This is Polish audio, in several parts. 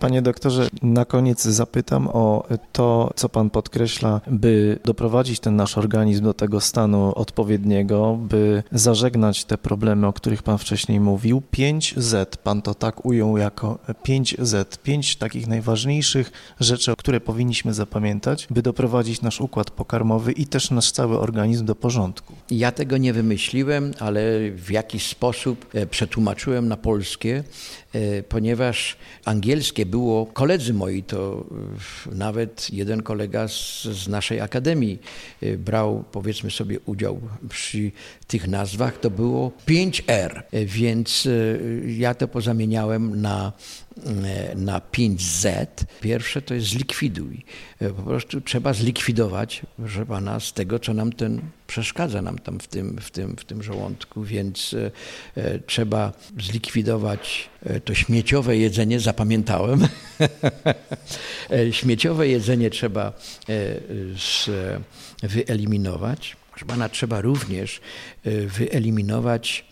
Panie doktorze, na koniec zapytam o to, co pan podkreśla, by doprowadzić ten nasz organizm do tego stanu odpowiedniego, by zażegnać te problemy, o których pan wcześniej mówił. 5Z, pan to tak ujął jako 5Z, pięć takich najważniejszych rzeczy, które powinniśmy zapamiętać, by doprowadzić nasz układ pokarmowy i też nasz cały organizm do porządku. Ja tego nie wymyśliłem, ale w jakiś sposób e, przetłumaczyłem na polskie, e, ponieważ angielskie było, koledzy moi to e, nawet jeden kolega z, z naszej akademii brał powiedzmy sobie udział przy tych nazwach, to było 5R, więc ja to pozamieniałem na E, na 5Z. Pierwsze to jest zlikwiduj. E, po prostu trzeba zlikwidować, proszę pana, z tego, co nam ten przeszkadza nam tam w tym, w tym, w tym żołądku, więc e, trzeba zlikwidować to śmieciowe jedzenie, zapamiętałem. śmieciowe jedzenie trzeba z, wyeliminować. Proszę pana, trzeba również wyeliminować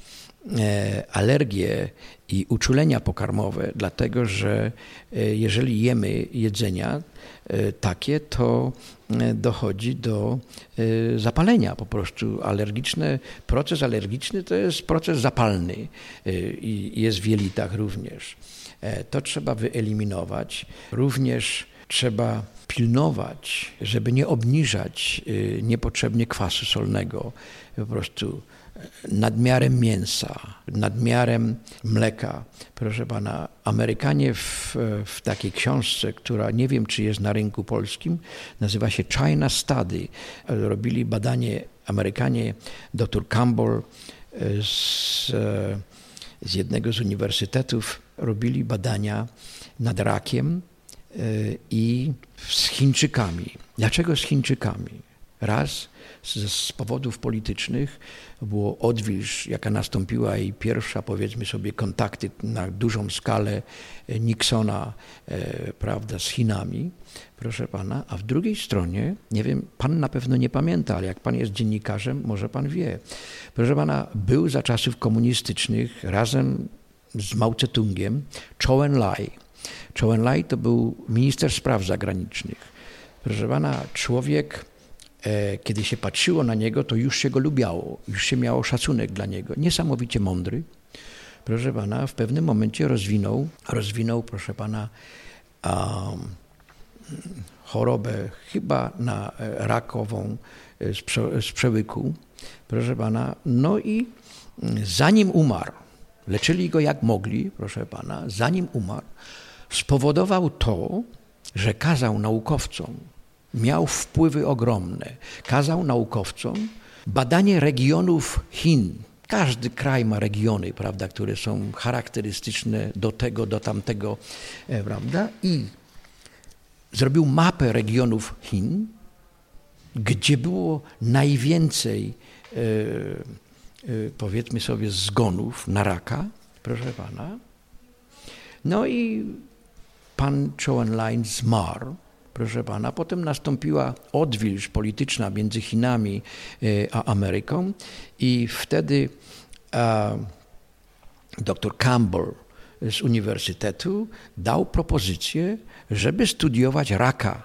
alergie i uczulenia pokarmowe, dlatego że e, jeżeli jemy jedzenia e, takie, to e, dochodzi do zapalenia po prostu. Alergiczny, proces alergiczny to jest proces zapalny i jest w jelitach również. To trzeba wyeliminować. Również trzeba pilnować, żeby nie obniżać niepotrzebnie kwasu solnego. Po prostu nadmiarem mięsa, nadmiarem mleka. Proszę pana, Amerykanie w, w takiej książce, która nie wiem, czy jest na rynku polskim, nazywa się China Study. Robili badanie Amerykanie, dr Campbell z, z jednego z uniwersytetów, robili badania nad rakiem e, i z Chińczykami. Dlaczego z Chińczykami? Raz z, powodów politycznych było odwilż, jaka nastąpiła i pierwsza, powiedzmy sobie, kontakty na dużą skalę Nixona, e, prawda, z Chinami, proszę pana, a w drugiej stronie, nie wiem, pan na pewno nie pamięta, ale jak pan jest dziennikarzem, może pan wie. Proszę pana, był za czasów komunistycznych razem z Mao Tse-tungiem Zhou Enlai. Zhou Enlai to był minister spraw zagranicznych. Proszę pana, człowiek E, kiedy się patrzyło na niego, to już się go lubiało, już się miało szacunek dla niego. Niesamowicie mądry. Proszę pana, w pewnym momencie rozwinął, rozwinął proszę pana, um, chorobę chyba na e, rakową e, z, prze, z przełyku. Proszę pana, no i mm, zanim umarł, leczyli go jak mogli, proszę pana, zanim umarł, spowodował to, że kazał naukowcom, miał wpływy ogromne. Kazał naukowcom badanie regionów Chin. Każdy kraj ma regiony, prawda, które są charakterystyczne do tego, do tamtego, e, prawda? I zrobił mapę regionów Chin, gdzie było najwięcej, e, e, powiedzmy sobie, zgonów na raka, proszę pana. No i pan Zhou Enlai zmarł proszę pana. Potem nastąpiła odwilż polityczna między Chinami e, a Ameryką i wtedy dr Campbell z uniwersytetu dał propozycję, żeby studiować raka.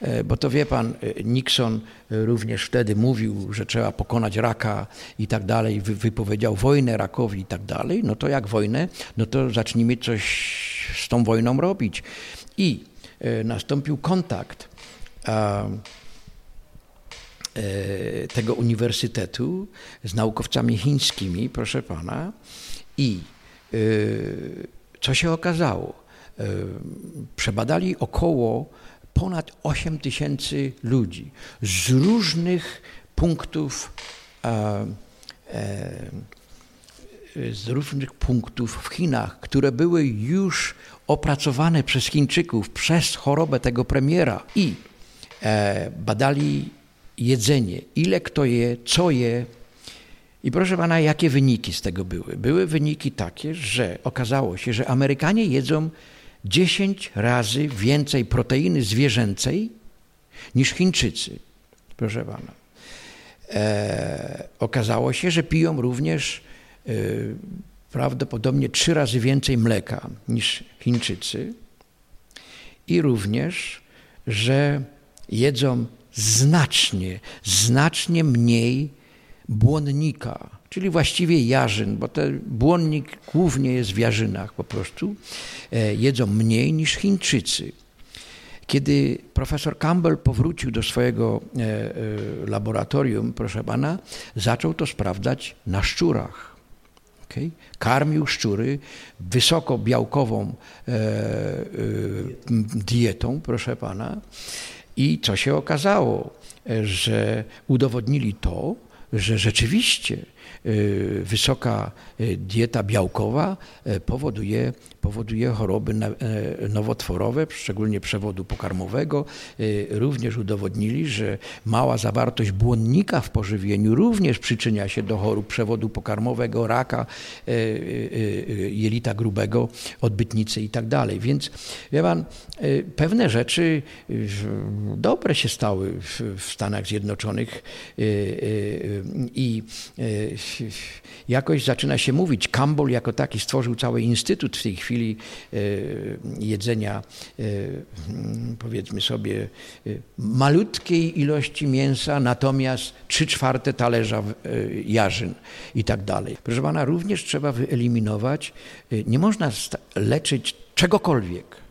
E, bo to wie pan, e, Nixon również wtedy mówił, że trzeba pokonać raka i tak dalej, wypowiedział wojnę rakowi i tak dalej. No to jak wojnę, no to zacznijmy coś z tą wojną robić. I nastąpił kontakt e, tego uniwersytetu z naukowcami chińskimi, proszę pana, i e, co się okazało? Przebadali około ponad 8 tysięcy ludzi z różnych punktów z różnych punktów w Chinach, które były już opracowane przez Chińczyków przez chorobę tego premiera i e, badali jedzenie, ile kto je, co je. I proszę pana, jakie wyniki z tego były? Były wyniki takie, że okazało się, że Amerykanie jedzą 10 razy więcej proteiny zwierzęcej niż Chińczycy. Proszę pana. E, okazało się, że piją również prawdopodobnie trzy razy więcej mleka niż Chińczycy. i również, że jedzą znacznie, znacznie mniej błonnika, czyli właściwie jarzyn, bo ten błonnik głównie jest w jarzynach po prostu, e, jedzą mniej niż Chińczycy. Kiedy profesor Campbell powrócił do swojego e, e, laboratorium, proszę pana, zaczął to sprawdzać na szczurach. Okay? Karmił szczury wysoko białkową dietą, proszę pana. I co się okazało? Że udowodnili to, że rzeczywiście wysoka y, dieta białkowa y, powoduje powoduje choroby nowotworowe, szczególnie przewodu pokarmowego. Również udowodnili, że mała zawartość błonnika w pożywieniu również przyczynia się do chorób przewodu pokarmowego, raka jelita grubego, odbytnicy i tak. Więc wie pan, pewne rzeczy dobre się stały w Stanach Zjednoczonych i jakoś zaczyna się mówić. Campbell jako taki stworzył cały instytut w tej chwili e, jedzenia, e, powiedzmy sobie, e, malutkiej ilości mięsa, natomiast trzy czwarte talerza jarzyn i tak dalej. Proszę pana, również trzeba wyeliminować, nie można leczyć czegokolwiek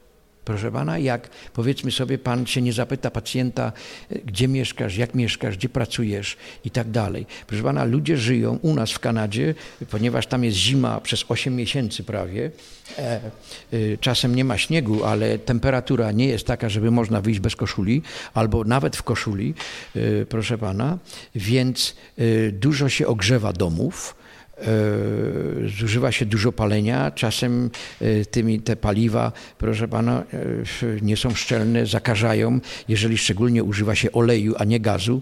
Proszę pana, jak powiedzmy sobie, pan się nie zapyta pacjenta, e, gdzie mieszkasz, jak mieszkasz, gdzie pracujesz i tak dalej. Proszę pana, ludzie żyją u nas w Kanadzie, ponieważ tam jest zima przez 8 miesięcy prawie. E, e, czasem nie ma śniegu, ale temperatura nie jest taka, żeby można wyjść bez koszuli, albo nawet w koszuli, proszę pana, więc dużo się ogrzewa domów zużywa się dużo palenia, czasem e, tymi, te paliwa, proszę pana, e, nie są szczelne, zakażają, jeżeli szczególnie używa się oleju, a nie gazu.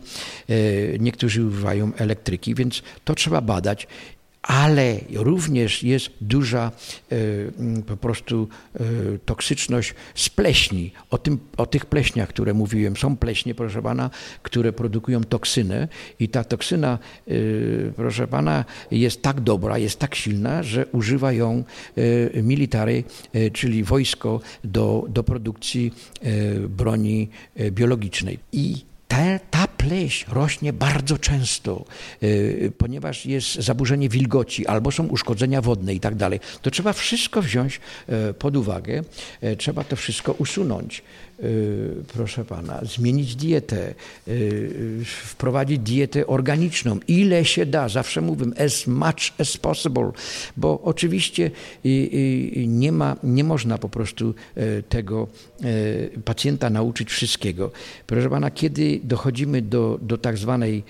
Niektórzy używają elektryki, więc to trzeba badać ale również jest duża e, po prostu e, toksyczność z pleśni. O, tym, o tych pleśniach, które mówiłem, są pleśnie, proszę pana, które produkują toksynę i ta toksyna, e, proszę pana, jest tak dobra, jest tak silna, że używa ją military, czyli wojsko do, do produkcji broni biologicznej. I ta, ta pleś rośnie bardzo często, yy, ponieważ jest zaburzenie wilgoci albo są uszkodzenia wodne i tak dalej. To trzeba wszystko wziąć yy, pod uwagę, yy, trzeba to wszystko usunąć. Y, proszę pana, zmienić dietę, y, wprowadzić dietę organiczną, ile się da, zawsze mówię, as much as possible, bo oczywiście y, nie, ma, nie można po prostu tego pacjenta nauczyć wszystkiego. Proszę pana, kiedy dochodzimy do, do tak zwanej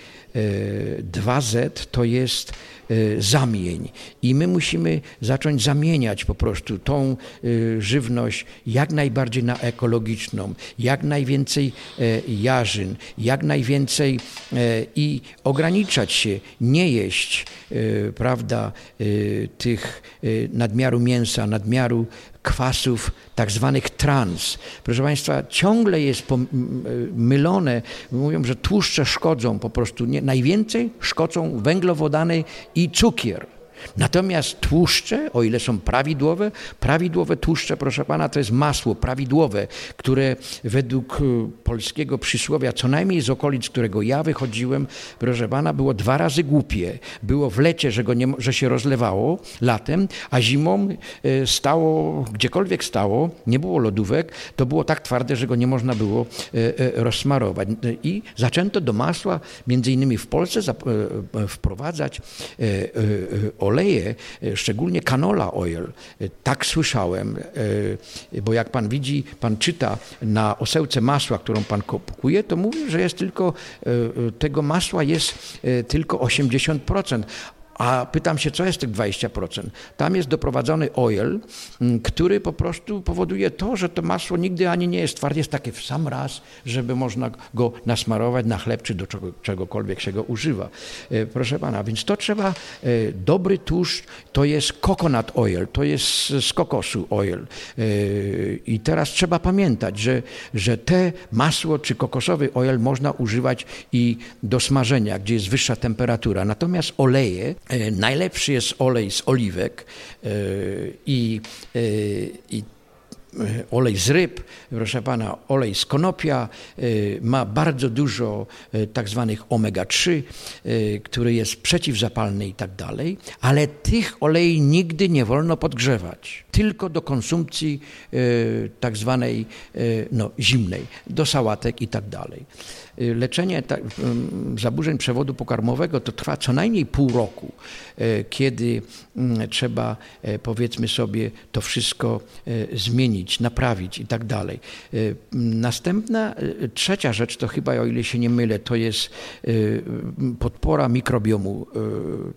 2Z, to jest Y, zamień. I my musimy zacząć zamieniać po prostu tą y, żywność jak najbardziej na ekologiczną, jak najwięcej e, jarzyn, jak najwięcej e, i ograniczać się, nie jeść, e, prawda, tych nadmiaru mięsa, nadmiaru kwasów tak zwanych trans. Proszę Państwa, ciągle jest mylone, mówią, że tłuszcze szkodzą po prostu, nie, najwięcej szkodzą węglowodany i cukier. Natomiast tłuszcze, o ile są prawidłowe, prawidłowe tłuszcze, proszę pana, to jest masło prawidłowe, które według y, polskiego przysłowia, co najmniej z okolic, którego ja wychodziłem, proszę pana, było dwa razy głupie. Było w lecie, że, go nie, że się rozlewało latem, a zimą y, stało, gdziekolwiek stało, nie było lodówek, to było tak twarde, że go nie można było y, rozsmarować. I zaczęto do masła, między innymi w Polsce, wprowadzać oleje, e, szczególnie canola oil, e, tak słyszałem, e, bo jak pan widzi, pan czyta na osełce masła, którą pan kupuje, to mówi, że jest tylko, tego masła jest tylko 80%, a pytam się, co jest tych 20%? Tam jest doprowadzony oil, mm, który po prostu powoduje to, że to masło nigdy ani nie jest twarde, jest takie w sam raz, żeby można go nasmarować na chleb, czy do czego, czegokolwiek się go używa. E, proszę pana, więc to trzeba, e, dobry tłuszcz to jest coconut oil, to jest z kokosu oil. E, I teraz trzeba pamiętać, że, że te masło czy kokosowy oil można używać i do smażenia, gdzie jest wyższa temperatura. Natomiast oleje, najlepszy jest olej z oliwek e, i, e, i olej z ryb, proszę pana, olej z konopia, ma bardzo dużo tak zwanych omega-3, który jest przeciwzapalny i tak dalej, ale tych olei nigdy nie wolno podgrzewać, tylko do konsumpcji tak zwanej no, zimnej, do sałatek i tak dalej. Y, leczenie zaburzeń przewodu pokarmowego to trwa co najmniej pół roku, y, kiedy mm, trzeba e, powiedzmy sobie to wszystko e, zmienić, naprawić i tak dalej. Y, następna, trzecia rzecz to chyba, o ile się nie mylę, to jest podpora mikrobiomu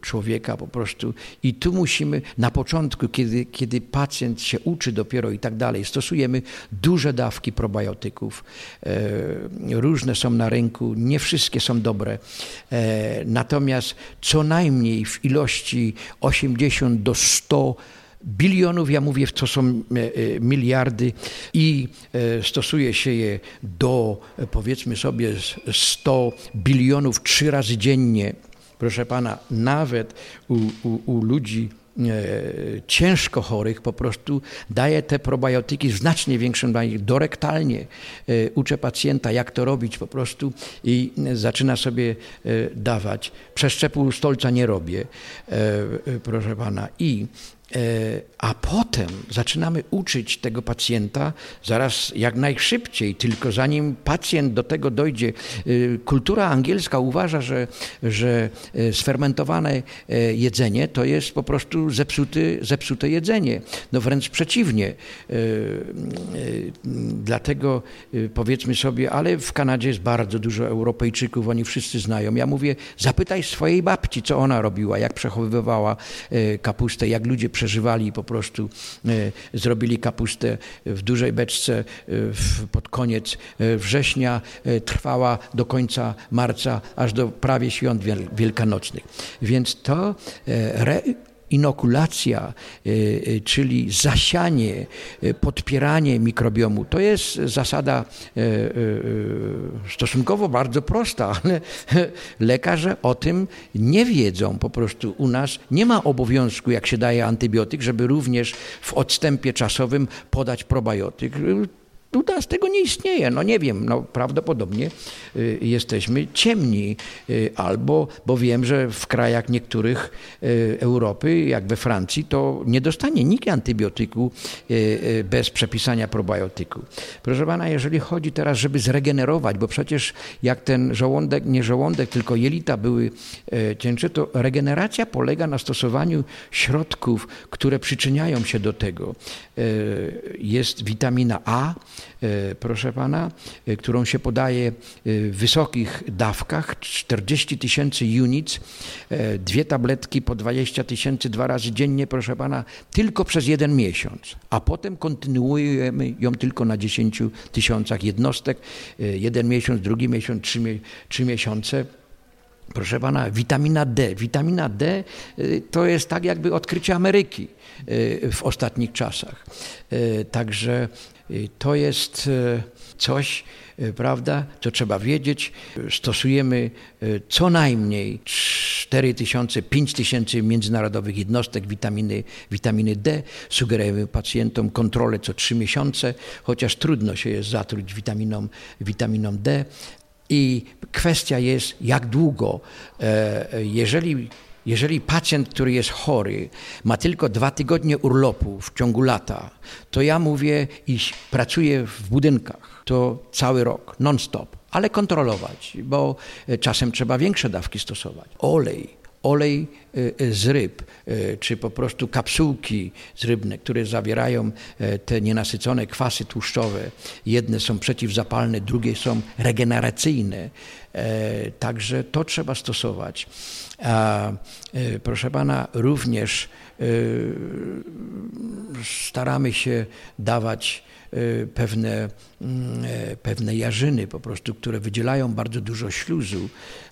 człowieka po prostu i tu musimy na początku, kiedy, kiedy pacjent się uczy dopiero i tak dalej, stosujemy duże dawki probiotyków. E, różne są na rynku, nie wszystkie są dobre. E, natomiast co najmniej w ilości 80 do 100 bilionów, ja mówię, to są e, miliardy i stosuje się je do powiedzmy sobie 100 bilionów trzy razy dziennie. Proszę pana, nawet u, u, u ludzi E, ciężko chorych po prostu daje te probiotyki znacznie większym dorektalnie e, uczę pacjenta jak to robić po prostu i zaczyna sobie e, dawać. Przeszczepu stolca nie robię, proszę pana. I E, a potem zaczynamy uczyć tego pacjenta zaraz jak najszybciej, tylko zanim pacjent do tego dojdzie. E, kultura angielska uważa, że, że e, sfermentowane jedzenie to jest po prostu zepsuty, zepsute jedzenie. No wręcz przeciwnie. Dlatego powiedzmy sobie, ale w Kanadzie jest bardzo dużo Europejczyków, oni wszyscy znają. Ja mówię, zapytaj swojej babci, co ona robiła, jak przechowywała kapustę, jak ludzie przeżywali po prostu, e, zrobili kapustę w dużej beczce e, pod koniec e, września, trwała do końca marca, aż do prawie świąt wielkanocnych. Więc to re inokulacja, y, y, czyli zasianie, y, podpieranie mikrobiomu, to jest zasada stosunkowo bardzo prosta, ale lekarze o tym nie wiedzą. Po prostu u nas nie ma obowiązku, jak się daje antybiotyk, żeby również w odstępie czasowym podać probiotyk. U nas tego nie istnieje. No nie wiem, no prawdopodobnie y, jesteśmy ciemni y, albo, bo wiem, że w krajach niektórych y, Europy, jak we Francji, to nie dostanie nikt antybiotyku bez przepisania probiotyku. Proszę pana, jeżeli chodzi teraz, żeby zregenerować, bo przecież jak ten żołądek, nie żołądek, tylko jelita były cięższe, to regeneracja polega na stosowaniu środków, które przyczyniają się do tego. Jest witamina A, proszę pana, e, którą się podaje e, w wysokich dawkach, 40 tysięcy units, dwie tabletki po 20 tysięcy dwa razy dziennie, proszę pana, tylko przez jeden miesiąc, a potem kontynuujemy ją tylko na 10 tysiącach jednostek, jeden miesiąc, drugi miesiąc, trzy, trzy miesiące. Proszę pana, witamina D. Witamina D to jest tak jakby odkrycie Ameryki w ostatnich czasach. Także to jest e, coś, e, prawda, co trzeba wiedzieć. Stosujemy e, co najmniej 4 tysiące, 5 tysięcy międzynarodowych jednostek witaminy, witaminy D. Sugerujemy pacjentom kontrolę co 3 miesiące, chociaż trudno się jest zatruć witaminą, witaminą D. I kwestia jest, jak długo, jeżeli jeżeli pacjent, który jest chory, ma tylko dwa tygodnie urlopu w ciągu lata, to ja mówię, iż pracuję w budynkach, to cały rok, non-stop, ale kontrolować, bo czasem trzeba większe dawki stosować. Olej, olej y, y, z ryb, y, czy po prostu kapsułki z rybne, które zawierają te nienasycone kwasy tłuszczowe. Jedne są przeciwzapalne, drugie są regeneracyjne. E, także to trzeba stosować. A proszę pana, również staramy się dawać pewne, mm, e, pewne jarzyny po prostu, które wydzielają bardzo dużo śluzu.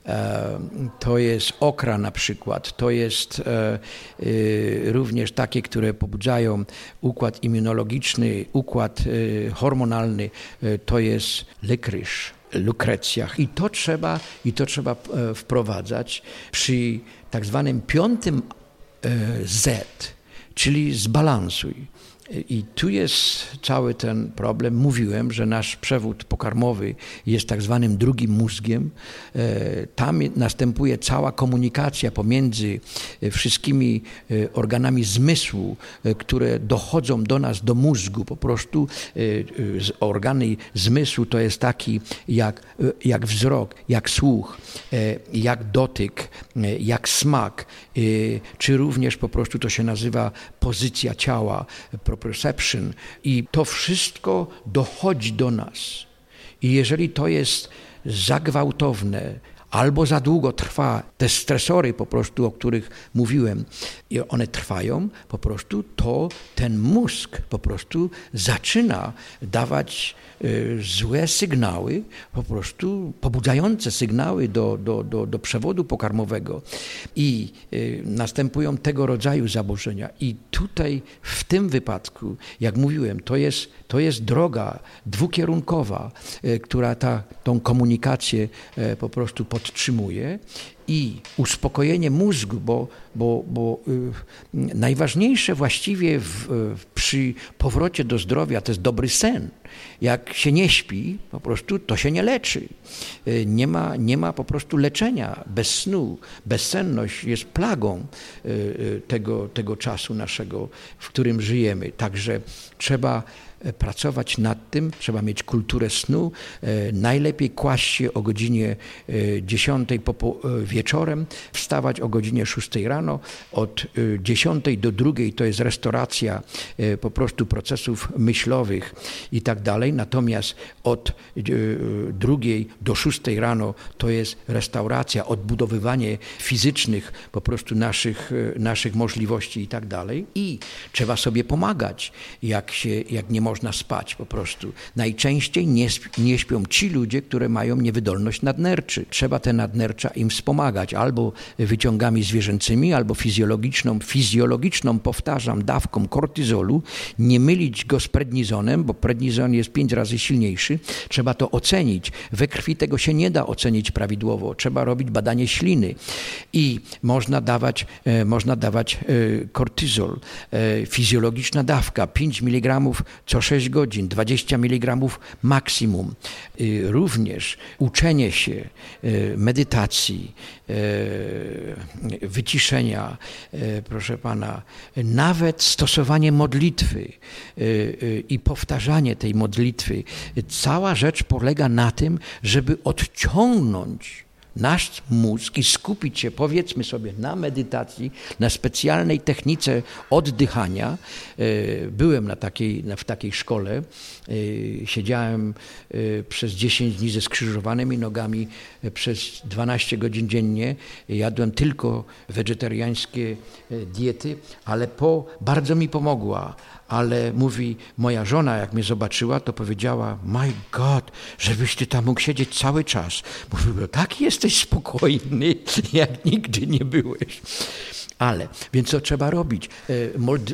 E, to jest okra na przykład, to jest e, y, również takie, które pobudzają układ immunologiczny, układ hormonalny, to jest lekrysz. Lukrecjach. I to trzeba, i to trzeba wprowadzać przy tak zwanym piątym Z, czyli zbalansuj. I tu jest cały ten problem. Mówiłem, że nasz przewód pokarmowy jest tak zwanym drugim mózgiem. E, tam następuje cała komunikacja pomiędzy e, wszystkimi e, organami zmysłu, które dochodzą do nas, do mózgu. Po prostu organy zmysłu to jest taki jak, jak wzrok, jak słuch, jak dotyk, jak smak, czy również po prostu to się nazywa pozycja ciała, proprioception i to wszystko dochodzi do nas. I jeżeli to jest zagwałtowne, albo za długo trwa, te stresory po prostu, o których mówiłem, i one trwają, po prostu to ten mózg po prostu zaczyna dawać y, złe sygnały, po prostu pobudzające sygnały do, do, do, do przewodu pokarmowego i y, następują tego rodzaju zaburzenia. I tutaj w tym wypadku, jak mówiłem, to jest, to jest droga dwukierunkowa, y, która ta, tą komunikację po prostu podtrzymuje i uspokojenie mózgu, bo, bo, bo y, najważniejsze właściwie w, przy powrocie do zdrowia to jest dobry sen. Jak się nie śpi, po prostu to się nie leczy. Y, nie ma, nie ma po prostu leczenia bez snu. Bezsenność jest plagą y, y, tego, tego czasu naszego, w którym żyjemy. Także trzeba pracować nad tym, trzeba mieć kulturę snu. E, najlepiej kłaść się o godzinie 10 e, wieczorem, wstawać o godzinie 6 rano. Od 10 do 2 to jest restauracja po prostu procesów myślowych i tak dalej. Natomiast od 2 do 6 rano to jest restauracja, odbudowywanie fizycznych po prostu naszych, naszych możliwości i tak dalej. I trzeba sobie pomagać, jak, się, jak nie można spać po prostu. Najczęściej nie, nie śpią ci ludzie, które mają niewydolność nadnerczy. Trzeba te nadnercza im wspomagać albo wyciągami zwierzęcymi, albo fizjologiczną, fizjologiczną, powtarzam, dawką kortyzolu. Nie mylić go z prednizonem, bo prednizon jest pięć razy silniejszy. Trzeba to ocenić. We krwi tego się nie da ocenić prawidłowo. Trzeba robić badanie śliny i można dawać, e, można dawać e, kortyzol. E, fizjologiczna dawka 5 mg co 6 godzin, 20 mg maksimum. Y, również uczenie się y, medytacji, y, wyciszenia, proszę pana, nawet stosowanie modlitwy i powtarzanie tej modlitwy. Cała rzecz polega na tym, żeby odciągnąć nasz mózg i skupić się, powiedzmy sobie, na medytacji, na specjalnej technice oddychania. E, byłem na takiej, w takiej szkole, e, siedziałem e, przez 10 dni ze skrzyżowanymi nogami przez 12 godzin dziennie. Jadłem tylko wegetariańskie diety, ale po, bardzo mi pomogła ale mówi, moja żona, jak mnie zobaczyła, to powiedziała, my God, żebyś ty tam mógł siedzieć cały czas. Mówił, no tak jesteś spokojny, jak nigdy nie byłeś. Ale, więc co trzeba robić? E,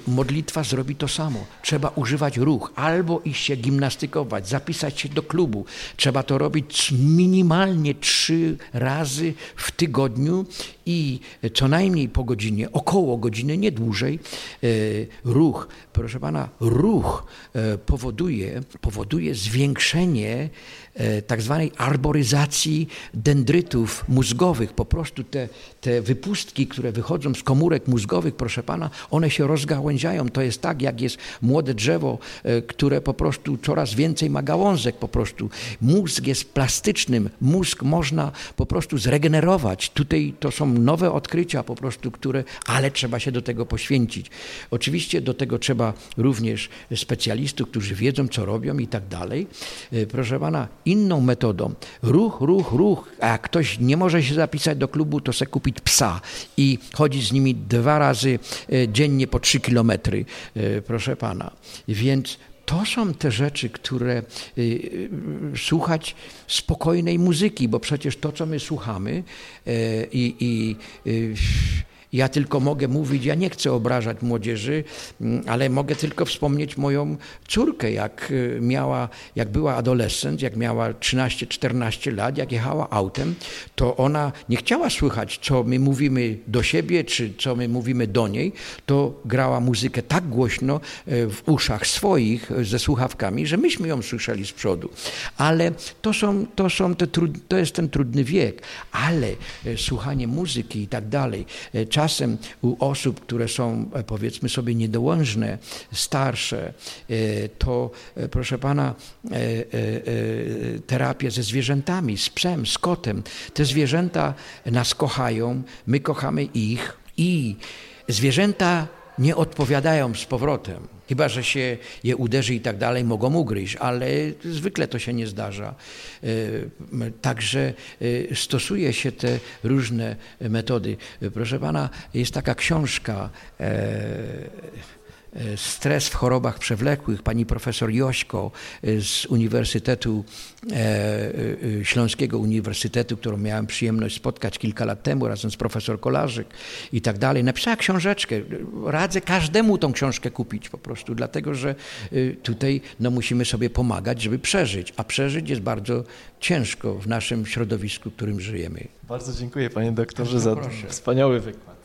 modlitwa zrobi to samo. Trzeba używać ruch, albo iść się gimnastykować, zapisać się do klubu. Trzeba to robić minimalnie trzy razy w tygodniu i co najmniej po godzinie, około godziny, nie dłużej. E, ruch, proszę pana, ruch e, powoduje, powoduje zwiększenie tak zwanej arboryzacji dendrytów mózgowych. Po prostu te, te wypustki, które wychodzą z komórek mózgowych, proszę pana, one się rozgałęziają. To jest tak, jak jest młode drzewo, e, które po prostu coraz więcej ma gałązek po prostu. Mózg jest plastycznym, mózg można po prostu zregenerować. Tutaj to są nowe odkrycia po prostu, które, ale trzeba się do tego poświęcić. Oczywiście do tego trzeba również specjalistów, którzy wiedzą, co robią i tak dalej. E, proszę pana, inną metodą. Ruch, ruch, ruch. A jak ktoś nie może się zapisać do klubu, to chce kupić psa i chodzić z nimi dwa razy e, dziennie po trzy kilometry, e, proszę pana. Więc to są te rzeczy, które e, słuchać spokojnej muzyki, bo przecież to, co my słuchamy i Ja tylko mogę mówić, ja nie chcę obrażać młodzieży, mm, ale mogę tylko wspomnieć moją córkę, jak y, miała, jak była adolescent, jak miała 13-14 lat, jak jechała autem, to ona nie chciała słychać, co my mówimy do siebie, czy co my mówimy do niej, to grała muzykę tak głośno y, w uszach swoich y, ze słuchawkami, że myśmy ją słyszeli z przodu. Ale to, są, to, są te trud, to jest ten trudny wiek, ale słuchanie muzyki i tak dalej, czasem u osób, które są e, powiedzmy sobie niedołężne, starsze, e, to e, proszę pana, terapię ze zwierzętami, z psem, z kotem. Te zwierzęta nas kochają, my kochamy ich i zwierzęta nie odpowiadają z powrotem. Chyba, że się je uderzy i tak dalej, mogą ugryźć, ale zwykle to się nie zdarza. E, także e, stosuje się te różne metody. Proszę pana, jest taka książka e, E, stres w chorobach przewlekłych, pani profesor Jośko e, z Uniwersytetu e, Śląskiego Uniwersytetu, którą miałem przyjemność spotkać kilka lat temu razem z profesor Kolarzyk i tak dalej, napisała książeczkę. Radzę każdemu tą książkę kupić po prostu, dlatego że tutaj no, musimy sobie pomagać, żeby przeżyć, a przeżyć jest bardzo ciężko w naszym środowisku, w którym żyjemy. Bardzo dziękuję panie doktorze za wspaniały wykład.